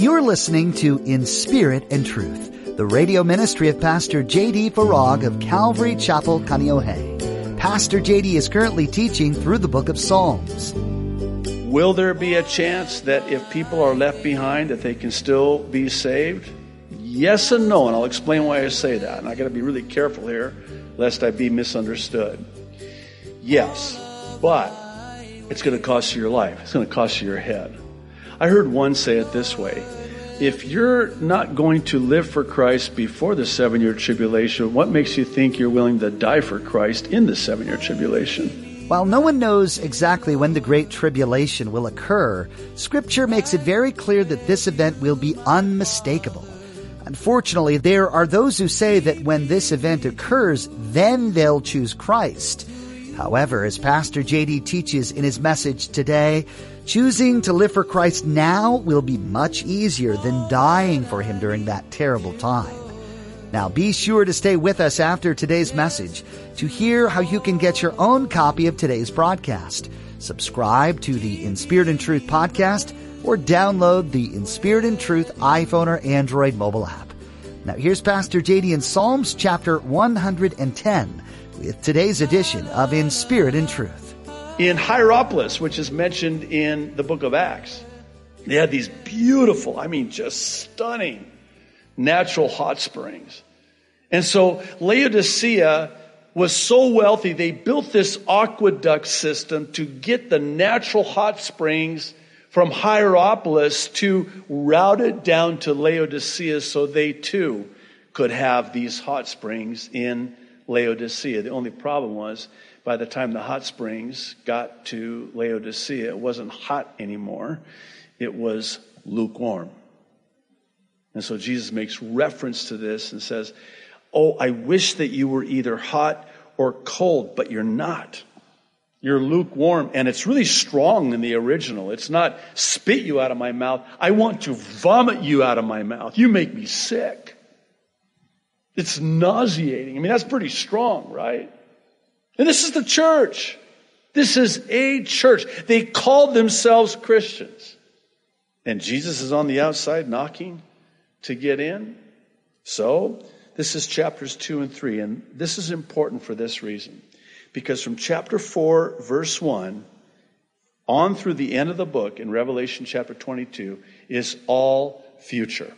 You're listening to In Spirit and Truth, the radio ministry of Pastor J.D. Farag of Calvary Chapel, Kaneohe. Pastor J.D. is currently teaching through the book of Psalms. Will there be a chance that if people are left behind that they can still be saved? Yes and no, and I'll explain why I say that. And I got to be really careful here lest I be misunderstood. Yes, but it's going to cost you your life. It's going to cost you your head. I heard one say it this way if you're not going to live for Christ before the seven year tribulation, what makes you think you're willing to die for Christ in the seven year tribulation? While no one knows exactly when the Great Tribulation will occur, Scripture makes it very clear that this event will be unmistakable. Unfortunately, there are those who say that when this event occurs, then they'll choose Christ. However, as Pastor JD teaches in his message today, choosing to live for Christ now will be much easier than dying for him during that terrible time. Now be sure to stay with us after today's message to hear how you can get your own copy of today's broadcast. Subscribe to the In Spirit and Truth podcast or download the In Spirit and Truth iPhone or Android mobile app. Now here's Pastor JD in Psalms chapter 110 with today's edition of In Spirit and Truth. In Hierapolis, which is mentioned in the book of Acts, they had these beautiful, I mean, just stunning natural hot springs. And so Laodicea was so wealthy, they built this aqueduct system to get the natural hot springs from Hierapolis to route it down to Laodicea so they too could have these hot springs in Laodicea. The only problem was by the time the hot springs got to Laodicea, it wasn't hot anymore, it was lukewarm. And so Jesus makes reference to this and says, Oh, I wish that you were either hot or cold, but you're not. You're lukewarm, and it's really strong in the original. It's not spit you out of my mouth. I want to vomit you out of my mouth. You make me sick. It's nauseating. I mean, that's pretty strong, right? And this is the church. This is a church. They called themselves Christians. And Jesus is on the outside knocking to get in. So, this is chapters 2 and 3. And this is important for this reason. Because from chapter 4, verse 1, on through the end of the book in Revelation chapter 22 is all future.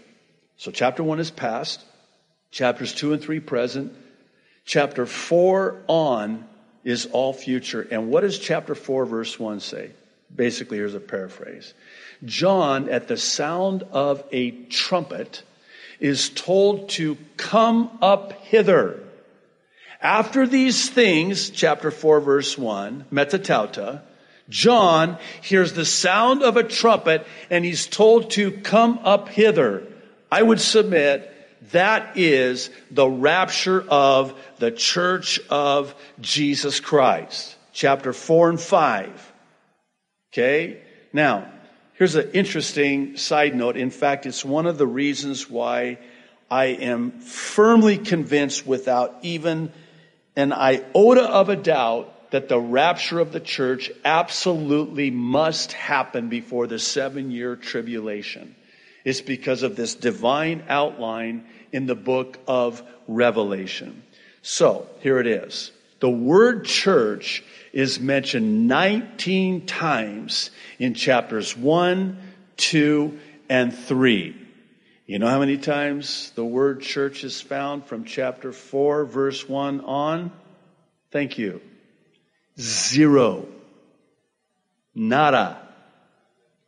So, chapter 1 is past. Chapters 2 and 3 present. Chapter 4 on is all future. And what does chapter 4 verse 1 say? Basically, here's a paraphrase. John, at the sound of a trumpet, is told to come up hither. After these things, chapter 4 verse 1, metatauta, John hears the sound of a trumpet and he's told to come up hither. I would submit that is the rapture of the church of Jesus Christ. Chapter 4 and 5. Okay? Now, here's an interesting side note. In fact, it's one of the reasons why I am firmly convinced without even an iota of a doubt that the rapture of the church absolutely must happen before the seven year tribulation. It's because of this divine outline in the book of Revelation. So, here it is. The word church is mentioned 19 times in chapters 1, 2, and 3. You know how many times the word church is found from chapter 4, verse 1 on? Thank you. Zero. Nada.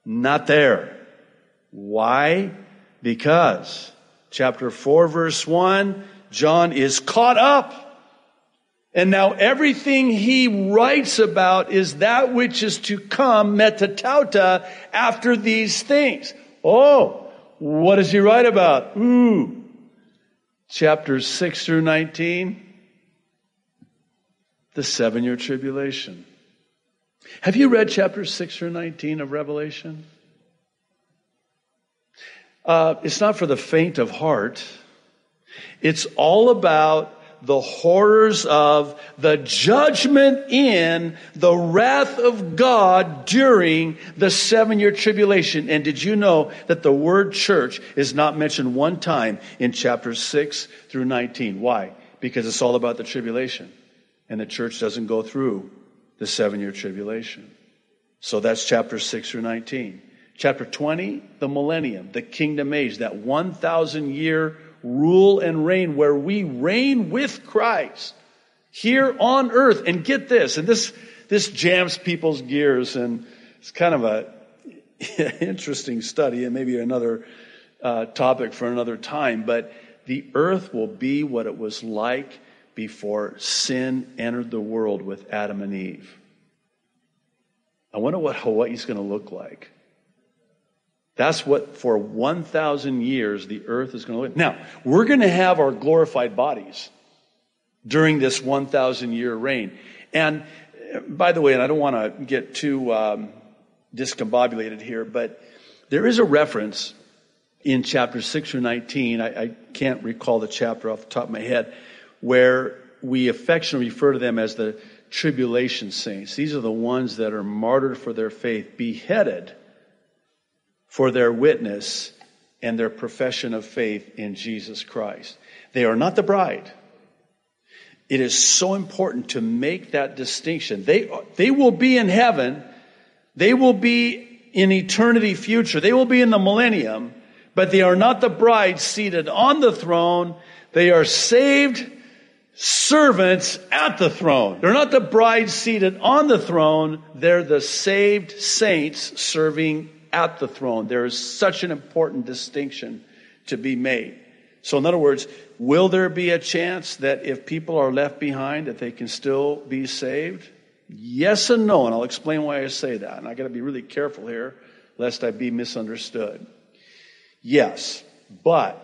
Not there. Why? Because chapter 4 verse 1, John is caught up. And now everything he writes about is that which is to come, metatauta, after these things. Oh, what does he write about? Ooh. Chapters 6 through 19. The seven year tribulation. Have you read chapters 6 through 19 of Revelation? Uh, it's not for the faint of heart. It's all about the horrors of the judgment in the wrath of God during the seven year tribulation. And did you know that the word church is not mentioned one time in chapters 6 through 19? Why? Because it's all about the tribulation. And the church doesn't go through the seven year tribulation. So that's chapter 6 through 19. Chapter 20, the millennium, the kingdom age, that 1,000 year rule and reign where we reign with Christ here on earth. And get this, and this, this jams people's gears and it's kind of a interesting study and maybe another uh, topic for another time, but the earth will be what it was like before sin entered the world with Adam and Eve. I wonder what Hawaii's going to look like. That's what for 1,000 years the earth is going to live. Now, we're going to have our glorified bodies during this 1,000 year reign. And by the way, and I don't want to get too um, discombobulated here, but there is a reference in chapter 6 or 19, I, I can't recall the chapter off the top of my head, where we affectionately refer to them as the tribulation saints. These are the ones that are martyred for their faith, beheaded for their witness and their profession of faith in Jesus Christ. They are not the bride. It is so important to make that distinction. They, they will be in heaven. They will be in eternity future. They will be in the millennium, but they are not the bride seated on the throne. They are saved servants at the throne. They're not the bride seated on the throne. They're the saved saints serving at the throne. There is such an important distinction to be made. So, in other words, will there be a chance that if people are left behind, that they can still be saved? Yes and no, and I'll explain why I say that. And I got to be really careful here, lest I be misunderstood. Yes, but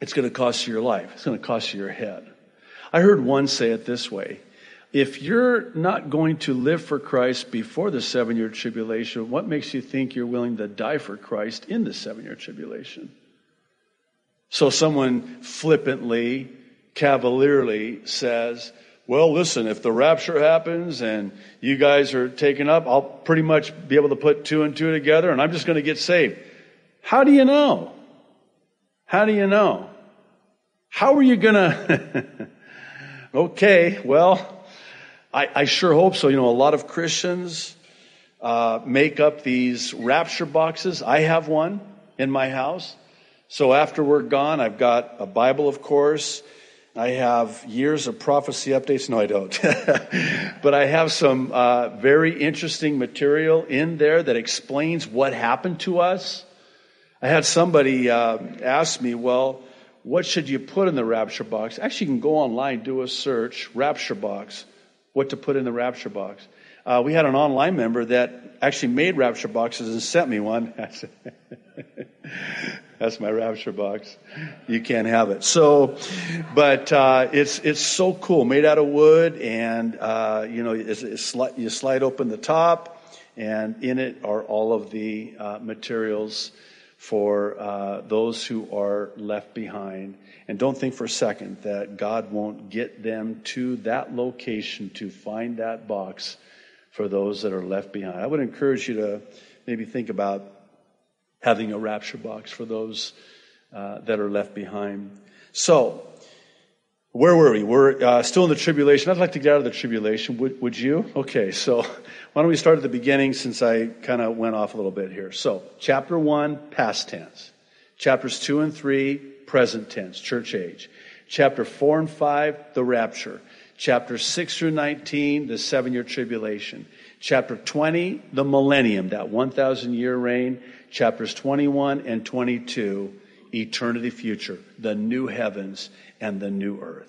it's going to cost you your life. It's going to cost you your head. I heard one say it this way if you're not going to live for Christ before the seven year tribulation, what makes you think you're willing to die for Christ in the seven year tribulation? So someone flippantly, cavalierly says, well, listen, if the rapture happens and you guys are taken up, I'll pretty much be able to put two and two together and I'm just going to get saved. How do you know? How do you know? How are you going to? okay, well, I, I sure hope so. You know, a lot of Christians uh, make up these rapture boxes. I have one in my house. So after we're gone, I've got a Bible, of course. I have years of prophecy updates. No, I don't. but I have some uh, very interesting material in there that explains what happened to us. I had somebody uh, ask me, well, what should you put in the rapture box? Actually, you can go online, do a search, rapture box what to put in the rapture box. Uh, we had an online member that actually made rapture boxes and sent me one. That's my rapture box. You can't have it. So, but uh, it's it's so cool, made out of wood, and uh, you know, it's, it's you slide open the top, and in it are all of the uh, materials for uh, those who are left behind. And don't think for a second that God won't get them to that location to find that box for those that are left behind. I would encourage you to maybe think about having a rapture box for those uh, that are left behind. So, where were we? We're uh, still in the tribulation. I'd like to get out of the tribulation. Would, would you? Okay, so why don't we start at the beginning since I kind of went off a little bit here. So, chapter 1, past tense. Chapters 2 and 3, present tense, church age. Chapter 4 and 5, the rapture. Chapter 6 through 19, the seven year tribulation. Chapter 20, the millennium, that 1,000 year reign. Chapters 21 and 22, eternity future, the new heavens and the new earth.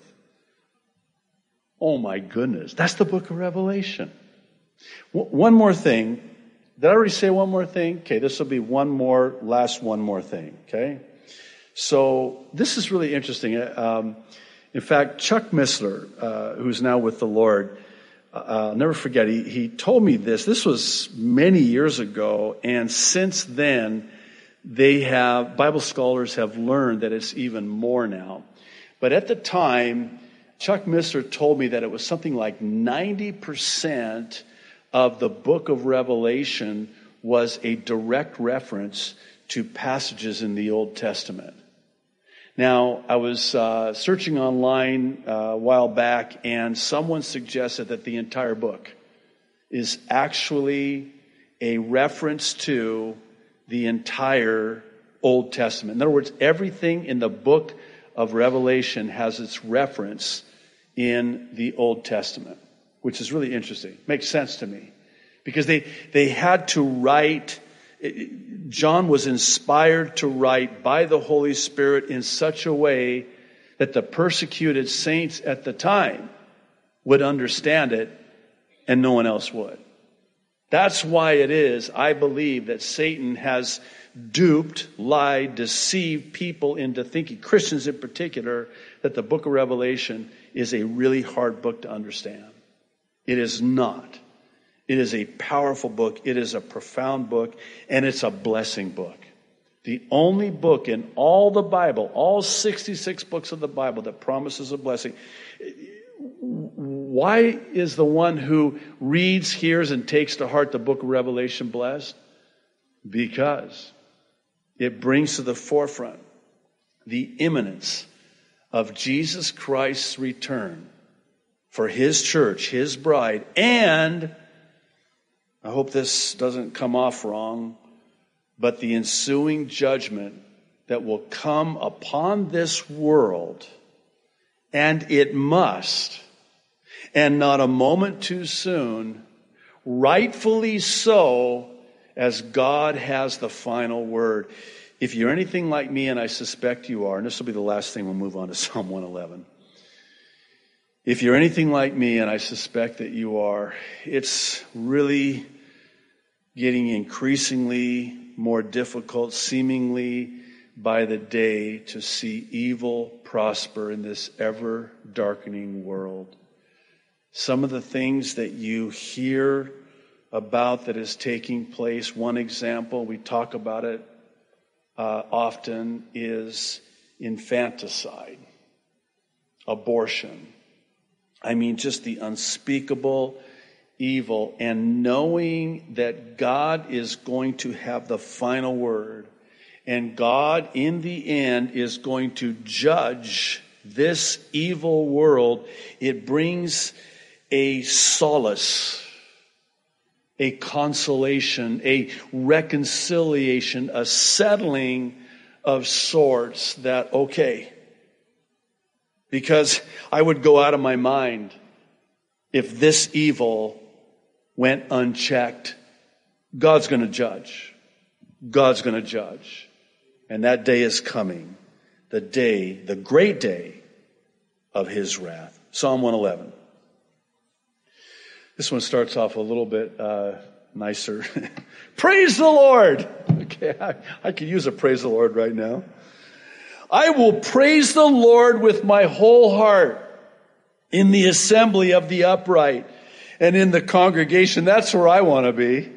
Oh my goodness. That's the book of Revelation. One more thing. Did I already say one more thing? Okay, this will be one more, last one more thing. Okay? So this is really interesting. Um, in fact, Chuck Missler, uh, who's now with the Lord, uh, I'll never forget, he, he told me this. This was many years ago, and since then, they have, Bible scholars have learned that it's even more now. But at the time, Chuck Missler told me that it was something like 90% of the book of Revelation was a direct reference to passages in the Old Testament. Now, I was uh, searching online uh, a while back, and someone suggested that the entire book is actually a reference to the entire Old Testament. In other words, everything in the book of Revelation has its reference in the Old Testament, which is really interesting. Makes sense to me. Because they, they had to write eh, eh, John was inspired to write by the Holy Spirit in such a way that the persecuted saints at the time would understand it and no one else would. That's why it is, I believe, that Satan has duped, lied, deceived people into thinking, Christians in particular, that the book of Revelation is a really hard book to understand. It is not. It is a powerful book. It is a profound book and it's a blessing book. The only book in all the Bible, all 66 books of the Bible that promises a blessing. Why is the one who reads, hears, and takes to heart the book of Revelation blessed? Because it brings to the forefront the imminence of Jesus Christ's return for his church, his bride, and I hope this doesn't come off wrong, but the ensuing judgment that will come upon this world, and it must, and not a moment too soon, rightfully so, as God has the final word. If you're anything like me, and I suspect you are, and this will be the last thing we'll move on to Psalm 111. If you're anything like me, and I suspect that you are, it's really getting increasingly more difficult, seemingly by the day, to see evil prosper in this ever darkening world. Some of the things that you hear about that is taking place, one example, we talk about it uh, often, is infanticide, abortion. I mean, just the unspeakable evil and knowing that God is going to have the final word and God in the end is going to judge this evil world, it brings a solace, a consolation, a reconciliation, a settling of sorts that, okay, because I would go out of my mind if this evil went unchecked, God's going to judge. God's going to judge. And that day is coming. The day, the great day of his wrath. Psalm 111. This one starts off a little bit uh, nicer. praise the Lord. Okay, I, I could use a praise the Lord right now. I will praise the Lord with my whole heart in the assembly of the upright and in the congregation. That's where I want to be.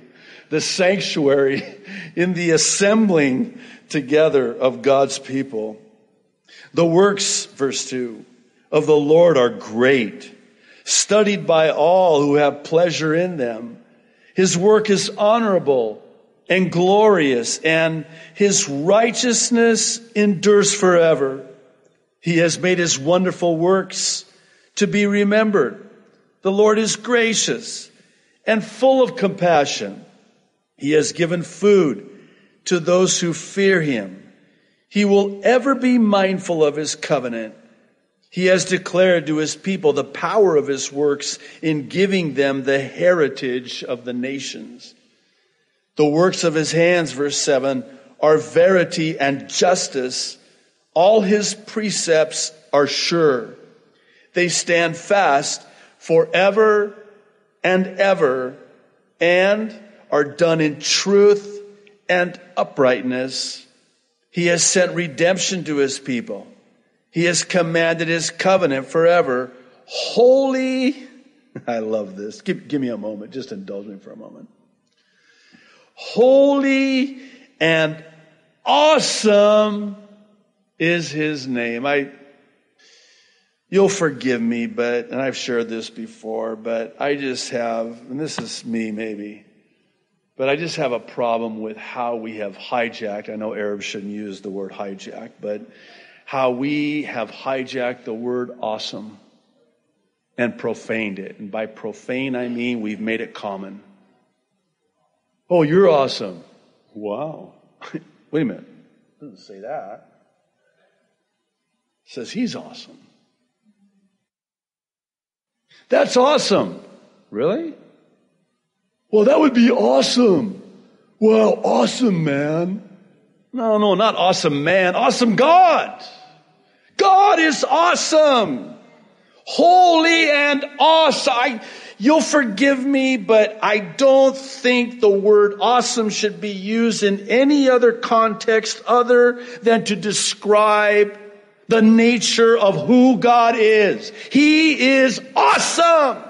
The sanctuary in the assembling together of God's people. The works, verse 2, of the Lord are great, studied by all who have pleasure in them. His work is honorable and glorious, and his righteousness endures forever. He has made his wonderful works to be remembered. The Lord is gracious and full of compassion. He has given food to those who fear him. He will ever be mindful of his covenant. He has declared to his people the power of his works in giving them the heritage of the nations. The works of his hands, verse 7, are verity and justice. All his precepts are sure. They stand fast forever and ever and are done in truth and uprightness. He has sent redemption to his people. He has commanded his covenant forever. Holy, I love this. Give, give me a moment. Just indulge me for a moment. Holy and awesome is his name. I You'll forgive me, but, and I've shared this before, but I just have, and this is me maybe, but I just have a problem with how we have hijacked. I know Arabs shouldn't use the word hijack, but how we have hijacked the word awesome and profaned it. And by profane, I mean we've made it common. Oh, you're awesome. Wow. Wait a minute. It doesn't say that. It says he's awesome. That's awesome. Really? Well, that would be awesome. Well, awesome, man. No, no, not awesome, man. Awesome God. God is awesome. Holy and awesome. I, you'll forgive me, but I don't think the word awesome should be used in any other context other than to describe the nature of who God is. He is awesome.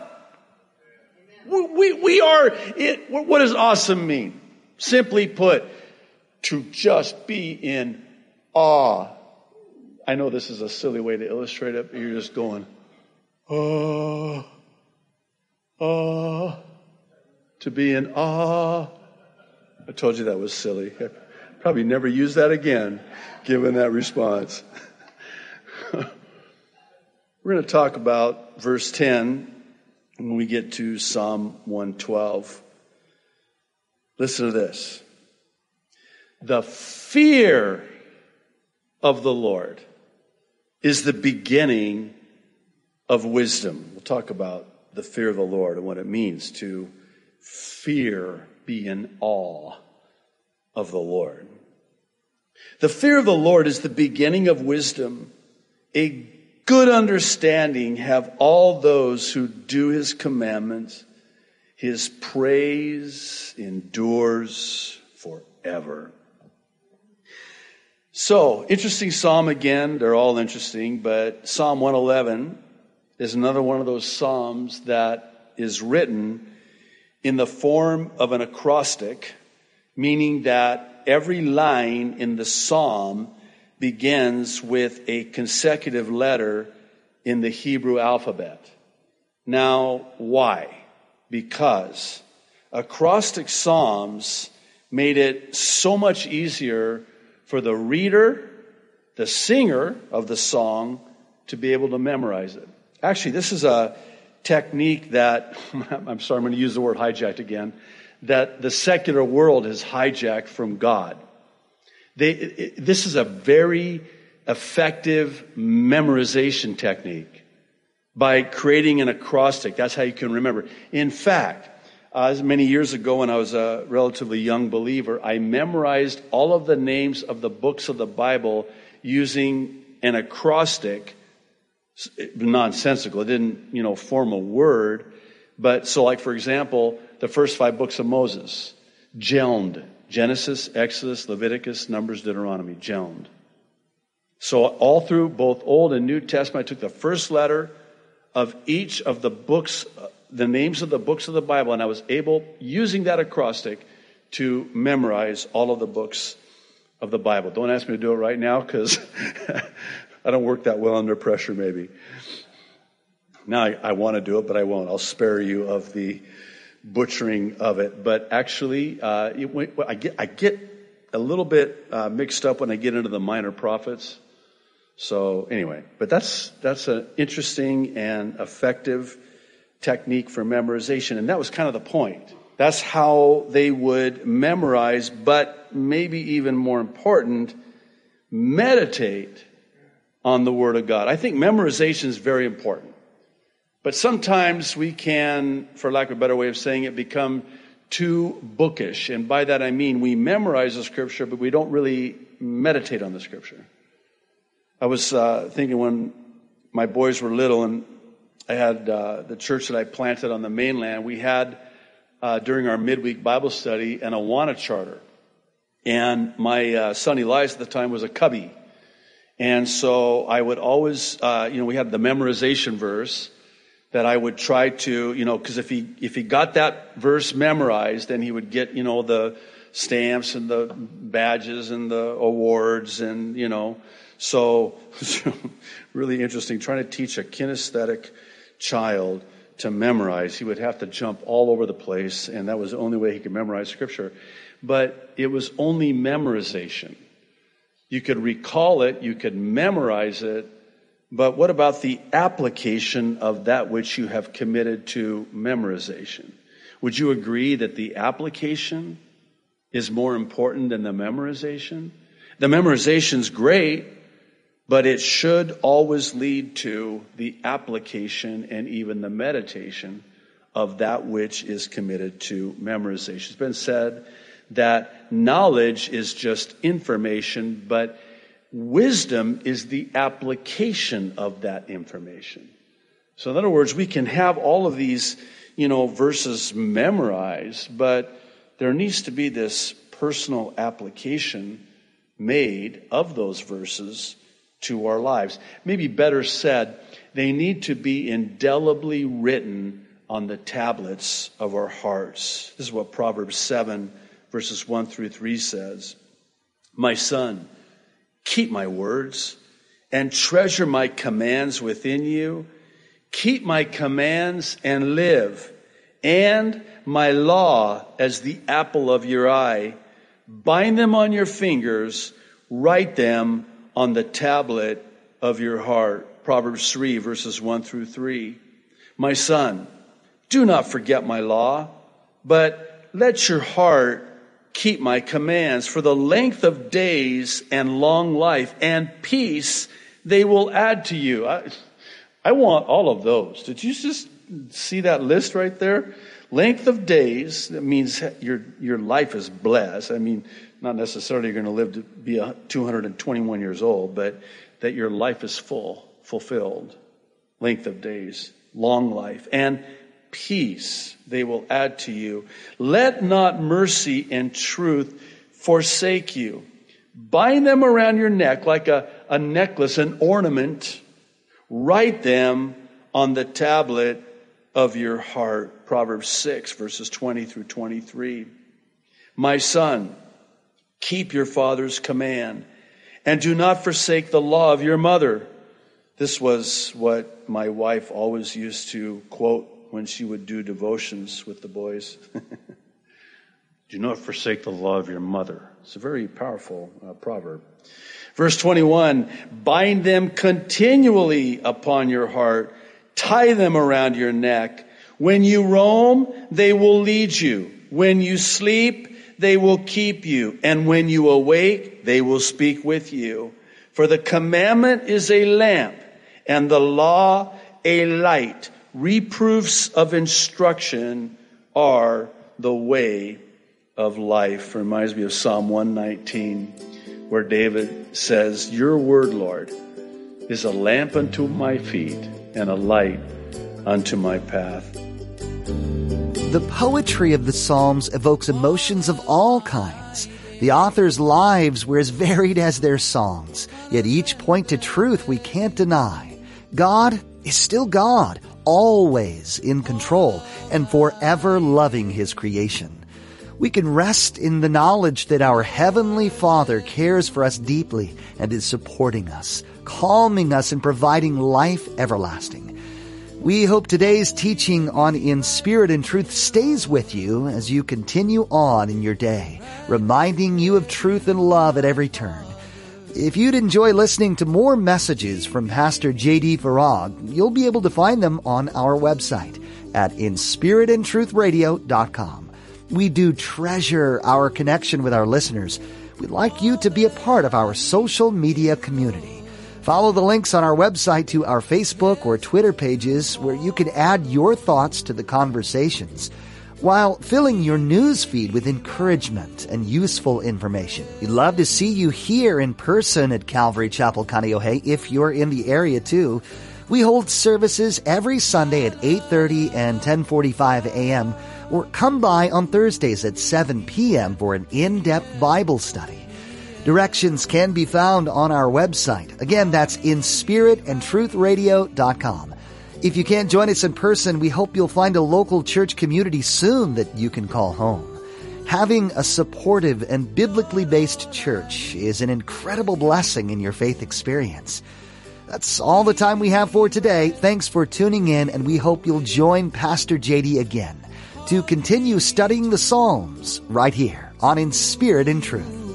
We, we are, it, what does awesome mean? Simply put, to just be in awe. I know this is a silly way to illustrate it, but you're just going, ah, ah, to be in awe. I told you that was silly. I Probably never use that again, given that response. We're going to talk about verse 10 when we get to Psalm 112. Listen to this. The fear of the Lord is the beginning of wisdom. We'll talk about the fear of the Lord and what it means to fear, be in awe of the Lord. The fear of the Lord is the beginning of wisdom. A good understanding have all those who do his commandments. His praise endures forever. So, interesting psalm again. They're all interesting, but Psalm 111 is another one of those psalms that is written in the form of an acrostic, meaning that every line in the psalm begins with a consecutive letter in the Hebrew alphabet. Now, why? Because acrostic psalms made it so much easier for the reader, the singer of the song, to be able to memorize it. Actually, this is a technique that, I'm sorry, I'm going to use the word hijacked again, that the secular world has hijacked from God. They, it, this is a very effective memorization technique by creating an acrostic. That's how you can remember. In fact, uh, many years ago when I was a relatively young believer, I memorized all of the names of the books of the Bible using an acrostic, nonsensical. It didn't, you know, form a word. But so like, for example, the first five books of Moses, Jelmed, Genesis, Exodus, Leviticus, Numbers, Deuteronomy, Jelmed. So all through both Old and New Testament, I took the first letter of each of the books, the names of the books of the Bible, and I was able, using that acrostic, to memorize all of the books of the Bible. Don't ask me to do it right now because I don't work that well under pressure, maybe. Now I, I want to do it, but I won't. I'll spare you of the butchering of it. But actually, uh, it, I, get, I get a little bit uh, mixed up when I get into the minor prophets. So anyway, but that's that's an interesting and effective technique for memorization, and that was kind of the point. That's how they would memorize, but maybe even more important, meditate on the Word of God. I think memorization is very important. But sometimes we can, for lack of a better way of saying it, become too bookish. And by that I mean we memorize the scripture, but we don't really meditate on the scripture. I was uh, thinking when my boys were little and I had uh, the church that I planted on the mainland, we had uh, during our midweek Bible study an Awana charter. And my uh, son Elias at the time was a cubby. And so I would always, uh, you know, we had the memorization verse that I would try to, you know, because if he if he got that verse memorized, then he would get, you know, the stamps and the badges and the awards and, you know. So, really interesting. Trying to teach a kinesthetic child to memorize. He would have to jump all over the place, and that was the only way he could memorize scripture. But it was only memorization. You could recall it, you could memorize it, but what about the application of that which you have committed to memorization? Would you agree that the application is more important than the memorization? The memorization's great, but it should always lead to the application and even the meditation of that which is committed to memorization. It's been said that knowledge is just information, but wisdom is the application of that information. So, in other words, we can have all of these, you know, verses memorized, but there needs to be this personal application made of those verses to our lives. Maybe better said, they need to be indelibly written on the tablets of our hearts. This is what Proverbs 7, verses 1 through 3 says. My son, keep my words and treasure my commands within you. Keep my commands and live, and my law as the apple of your eye. Bind them on your fingers, write them on the tablet of your heart. Proverbs 3 verses 1 through 3. My son, do not forget my law, but let your heart keep my commands for the length of days and long life and peace they will add to you. I, I want all of those. Did you just see that list right there? Length of days, that means your, your life is blessed. I mean, not necessarily you're going to live to be 221 years old, but that your life is full, fulfilled, length of days, long life, and peace they will add to you. Let not mercy and truth forsake you. Bind them around your neck like a, a necklace, an ornament. Write them on the tablet of your heart. Proverbs 6, verses 20 through 23. My son, Keep your father's command and do not forsake the law of your mother. This was what my wife always used to quote when she would do devotions with the boys. do not forsake the law of your mother. It's a very powerful uh, proverb. Verse 21 Bind them continually upon your heart, tie them around your neck. When you roam, they will lead you. When you sleep, they will keep you. And when you awake, they will speak with you. For the commandment is a lamp and the law a light. Reproofs of instruction are the way of life. Reminds me of Psalm 119 where David says, Your word, Lord, is a lamp unto my feet and a light unto my path. The poetry of the Psalms evokes emotions of all kinds. The author's lives were as varied as their songs, yet each point to truth we can't deny. God is still God, always in control, and forever loving His creation. We can rest in the knowledge that our Heavenly Father cares for us deeply and is supporting us, calming us and providing life everlasting. We hope today's teaching on In Spirit and Truth stays with you as you continue on in your day, reminding you of truth and love at every turn. If you'd enjoy listening to more messages from Pastor J.D. Farag, you'll be able to find them on our website at inspiritandtruthradio.com. We do treasure our connection with our listeners. We'd like you to be a part of our social media community. Follow the links on our website to our Facebook or Twitter pages where you can add your thoughts to the conversations while filling your news feed with encouragement and useful information. We'd love to see you here in person at Calvary Chapel, Kaneohe if you're in the area too. We hold services every Sunday at 8:30 and 10:45 a.m. or come by on Thursdays at 7 p.m. for an in-depth Bible study. Directions can be found on our website. Again, that's in spiritandtruthradio.com. If you can't join us in person, we hope you'll find a local church community soon that you can call home. Having a supportive and biblically based church is an incredible blessing in your faith experience. That's all the time we have for today. Thanks for tuning in, and we hope you'll join Pastor JD again to continue studying the Psalms right here on In Spirit and Truth.